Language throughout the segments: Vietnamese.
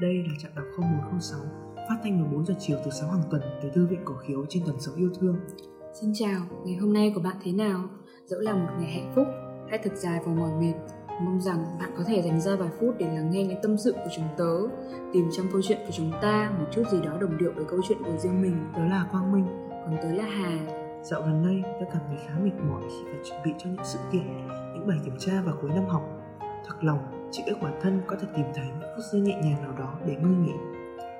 Đây là trạm đọc 0406 phát thanh 14 giờ chiều thứ sáu hàng tuần từ Thư viện Cổ Khiếu trên tần số yêu thương. Xin chào, ngày hôm nay của bạn thế nào? Dẫu là một ngày hạnh phúc hay thật dài và mỏi mệt, mong rằng bạn có thể dành ra vài phút để lắng nghe những tâm sự của chúng tớ, tìm trong câu chuyện của chúng ta một chút gì đó đồng điệu với câu chuyện của riêng mình. Đó là Quang Minh. Còn tớ là Hà. Dạo gần đây, tôi cảm thấy khá mệt mỏi khi phải chuẩn bị cho những sự kiện, những bài kiểm tra vào cuối năm học. Thật lòng, chị ước bản thân có thể tìm thấy những phút giây nhẹ nhàng nào đó để ngơi nghỉ.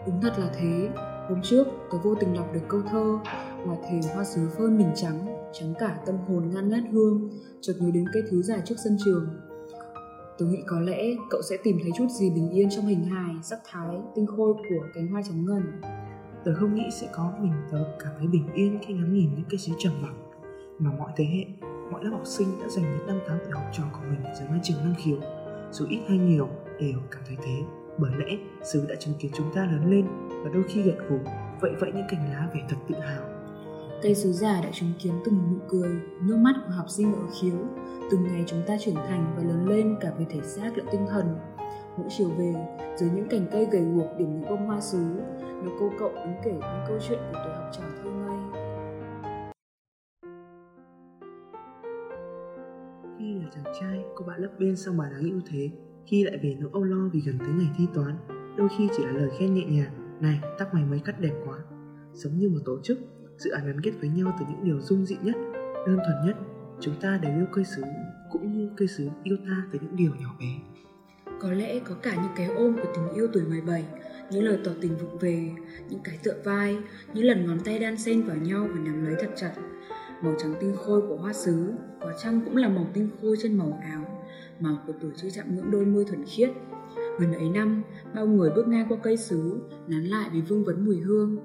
Đúng thật là thế. Hôm trước, tớ vô tình đọc được câu thơ Ngoài thềm hoa sứ phơn mình trắng, trắng cả tâm hồn ngăn ngát hương, chợt nhớ đến cây thứ già trước sân trường. Tớ nghĩ có lẽ cậu sẽ tìm thấy chút gì bình yên trong hình hài, sắc thái, tinh khôi của cánh hoa trắng ngần. Tớ không nghĩ sẽ có mình tớ cảm thấy bình yên khi ngắm nhìn những cây sứ trầm mặc mà mọi thế hệ, mọi lớp học sinh đã dành những năm tháng tuổi học trò của mình dưới mái trường năng khiếu. Dù ít hay nhiều, đều cảm thấy thế. Bởi lẽ, sứ đã chứng kiến chúng ta lớn lên và đôi khi gật gù, vậy vậy những cành lá vẻ thật tự hào. Cây sứ già đã chứng kiến từng nụ cười, nước mắt của học sinh ở khiếu, từng ngày chúng ta trưởng thành và lớn lên cả về thể xác lẫn tinh thần. Mỗi chiều về, dưới những cành cây gầy guộc điểm những bông hoa sứ, những cô cậu đứng kể những câu chuyện của tuổi học trò chàng trai, cô bạn lớp bên sao mà đáng yêu thế? Khi lại về nỗi âu lo vì gần tới ngày thi toán Đôi khi chỉ là lời khen nhẹ nhàng. Này, tóc mày mới cắt đẹp quá. Giống như một tổ chức, dự án gắn kết với nhau từ những điều dung dị nhất, đơn thuần nhất. Chúng ta đều yêu cây sứ, cũng như cây sứ yêu ta từ những điều nhỏ bé. Có lẽ có cả những cái ôm của tình yêu tuổi 17 những lời tỏ tình vụng về, những cái tựa vai, những lần ngón tay đan xen vào nhau và nắm lấy thật chặt. Màu trắng tinh khôi của hoa sứ, có chăng cũng là màu tinh khôi trên màu áo, màu của tuổi chưa chạm ngưỡng đôi môi thuần khiết. Gần ấy năm, bao người bước ngang qua cây sứ, nán lại vì vương vấn mùi hương.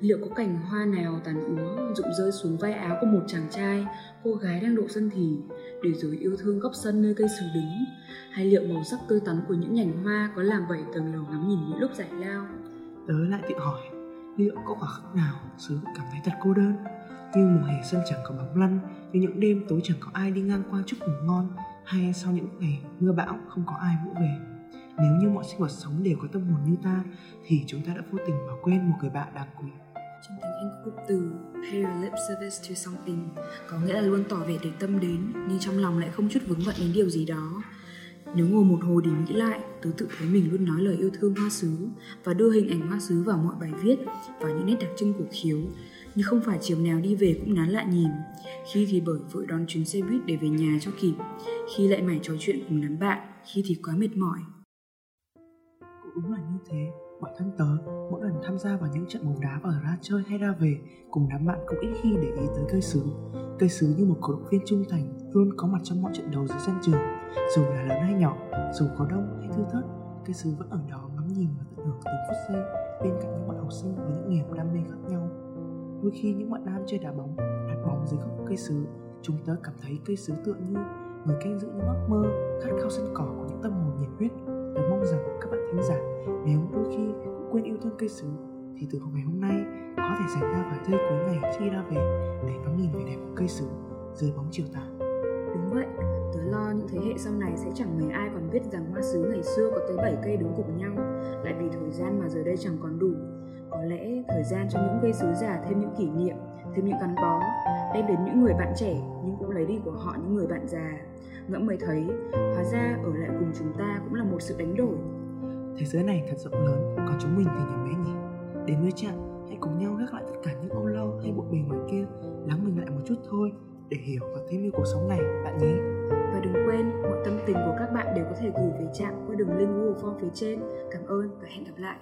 Liệu có cành hoa nào tàn úa rụng rơi xuống vai áo của một chàng trai, cô gái đang độ sân thì, để rồi yêu thương góc sân nơi cây sứ đứng? Hay liệu màu sắc tươi tắn của những nhành hoa có làm vậy tầng lầu ngắm nhìn những lúc giải lao? Tớ lại tự hỏi, liệu có khoảng khắc nào sứ cảm thấy thật cô đơn? Như mùa hè sân chẳng có bóng lăn, như những đêm tối chẳng có ai đi ngang qua chúc ngủ ngon, hay sau những ngày mưa bão không có ai vỗ về. Nếu như mọi sinh vật sống đều có tâm hồn như ta Thì chúng ta đã vô tình bỏ quên một người bạn đáng quý Trong tiếng Anh có cụm từ pay your lip service to something Có nghĩa là luôn tỏ vẻ để tâm đến Nhưng trong lòng lại không chút vướng bận đến điều gì đó nếu ngồi một hồi để nghĩ lại, tớ tự thấy mình luôn nói lời yêu thương hoa sứ và đưa hình ảnh hoa sứ vào mọi bài viết và những nét đặc trưng của khiếu. Nhưng không phải chiều nào đi về cũng nán lại nhìn. Khi thì bởi vội đón chuyến xe buýt để về nhà cho kịp, khi lại mải trò chuyện cùng đám bạn, khi thì quá mệt mỏi. Cũng đúng là như thế, bản thân tớ mỗi lần tham gia vào những trận bóng đá và ra chơi hay ra về cùng đám bạn cũng ít khi để ý tới cây sứ. Cây sứ như một cổ động viên trung thành luôn có mặt trong mọi trận đấu dưới sân trường. Dù là lớn hay nhỏ dù có đông hay thưa thớt cây sứ vẫn ở đó ngắm nhìn và tận hưởng từng phút giây bên cạnh những bạn học sinh với những niềm đam mê khác nhau đôi khi những bạn nam chơi đá bóng đặt bóng dưới gốc cây sứ chúng ta cảm thấy cây sứ tựa như người canh giữ những ước mơ khát khao sân cỏ của những tâm hồn nhiệt huyết Tôi mong rằng các bạn thính giả nếu đôi khi cũng quên yêu thương cây sứ thì từ ngày hôm nay có thể dành ra vài giây cuối ngày khi ra về để ngắm nhìn vẻ đẹp của cây sứ dưới bóng chiều tà. Đúng vậy, tớ lo những thế hệ sau này sẽ chẳng mấy ai còn biết rằng hoa sứ ngày xưa có tới 7 cây đứng cùng nhau Lại vì thời gian mà giờ đây chẳng còn đủ có lẽ thời gian cho những cây sứ già thêm những kỷ niệm, thêm những gắn bó Đem đến những người bạn trẻ nhưng cũng lấy đi của họ những người bạn già Ngẫm mới thấy, hóa ra ở lại cùng chúng ta cũng là một sự đánh đổi Thế giới này thật rộng lớn, còn chúng mình thì nhỏ bé nhỉ Đến với chạm, hãy cùng nhau gác lại tất cả những âu lo hay bộn bề ngoài kia Lắng mình lại một chút thôi để hiểu và thêm yêu cuộc sống này bạn nhé. Và đừng quên, mọi tâm tình của các bạn đều có thể gửi về trạm qua đường link Google Form phía trên. Cảm ơn và hẹn gặp lại.